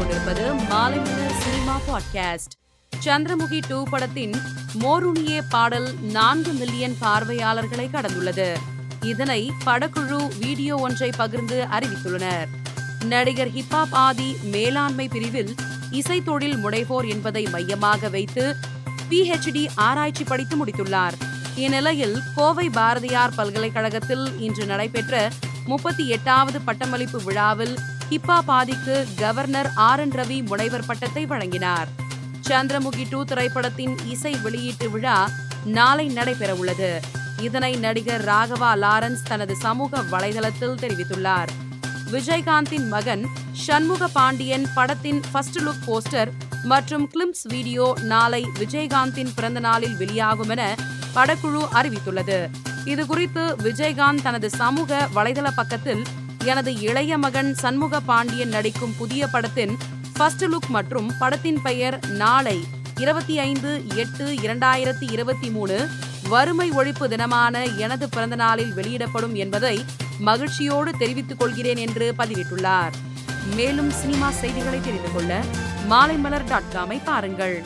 கொண்டிருப்பது Maalaimalar cinema podcast. Chandramukhi two படத்தின் மோருனியே பாடல் நான்கு மில்லியன் பார்வையாளர்களை கடந்துள்ளது. இதனை படக்குழு வீடியோ ஒன்றை பகிர்ந்து அறிவித்துள்ளனர். நடிகர் ஹிப்ஹாப் ஆதி மேலாண்மை பிரிவில் இசைத்தொழில் முனைவோர் என்பதை மையமாக வைத்து பிஹெச்டி ஆராய்ச்சி படித்து முடித்துள்ளார். இந்நிலையில் கோவை பாரதியார் பல்கலைக்கழகத்தில் இன்று நடைபெற்ற முப்பத்தி எட்டாவது பட்டமளிப்பு விழாவில் ஹிப்பா பாதிக்கு கவர்னர் ஆர் என் ரவி முனைவர் பட்டத்தை வழங்கினார். சந்திரமுகி டூ திரைப்படத்தின் இசை வெளியீட்டு விழா நாளை நடைபெறவுள்ளது. இதனை நடிகர் ராகவா லாரன்ஸ் தனது சமூக வலைதளத்தில் தெரிவித்துள்ளார். விஜயகாந்தின் மகன் சண்முக பாண்டியன் படத்தின் ஃபர்ஸ்ட் லுக் போஸ்டர் மற்றும் கிளிம்ஸ் வீடியோ நாளை விஜயகாந்தின் பிறந்த நாளில் வெளியாகும் என படக்குழு அறிவித்துள்ளது. இதுகுறித்து விஜயகாந்த் தனது சமூக வலைதள பக்கத்தில் எனது இளைய மகன் சண்முக பாண்டியன் நடிக்கும் புதிய படத்தின் ஃபர்ஸ்ட் லுக் மற்றும் படத்தின் பெயர் நாளை இருபத்தி ஐந்து எட்டு இரண்டாயிரத்தி இருபத்தி மூணு வறுமை ஒழிப்பு தினமான எனது பிறந்தநாளில் வெளியிடப்படும் என்பதை மகிழ்ச்சியோடு தெரிவித்துக் கொள்கிறேன் என்று பதிவிட்டுள்ளார். மேலும் சினிமா செய்திகளை தெரிந்து கொள்ள மாலைமலர் டாட் காமை பாருங்கள்.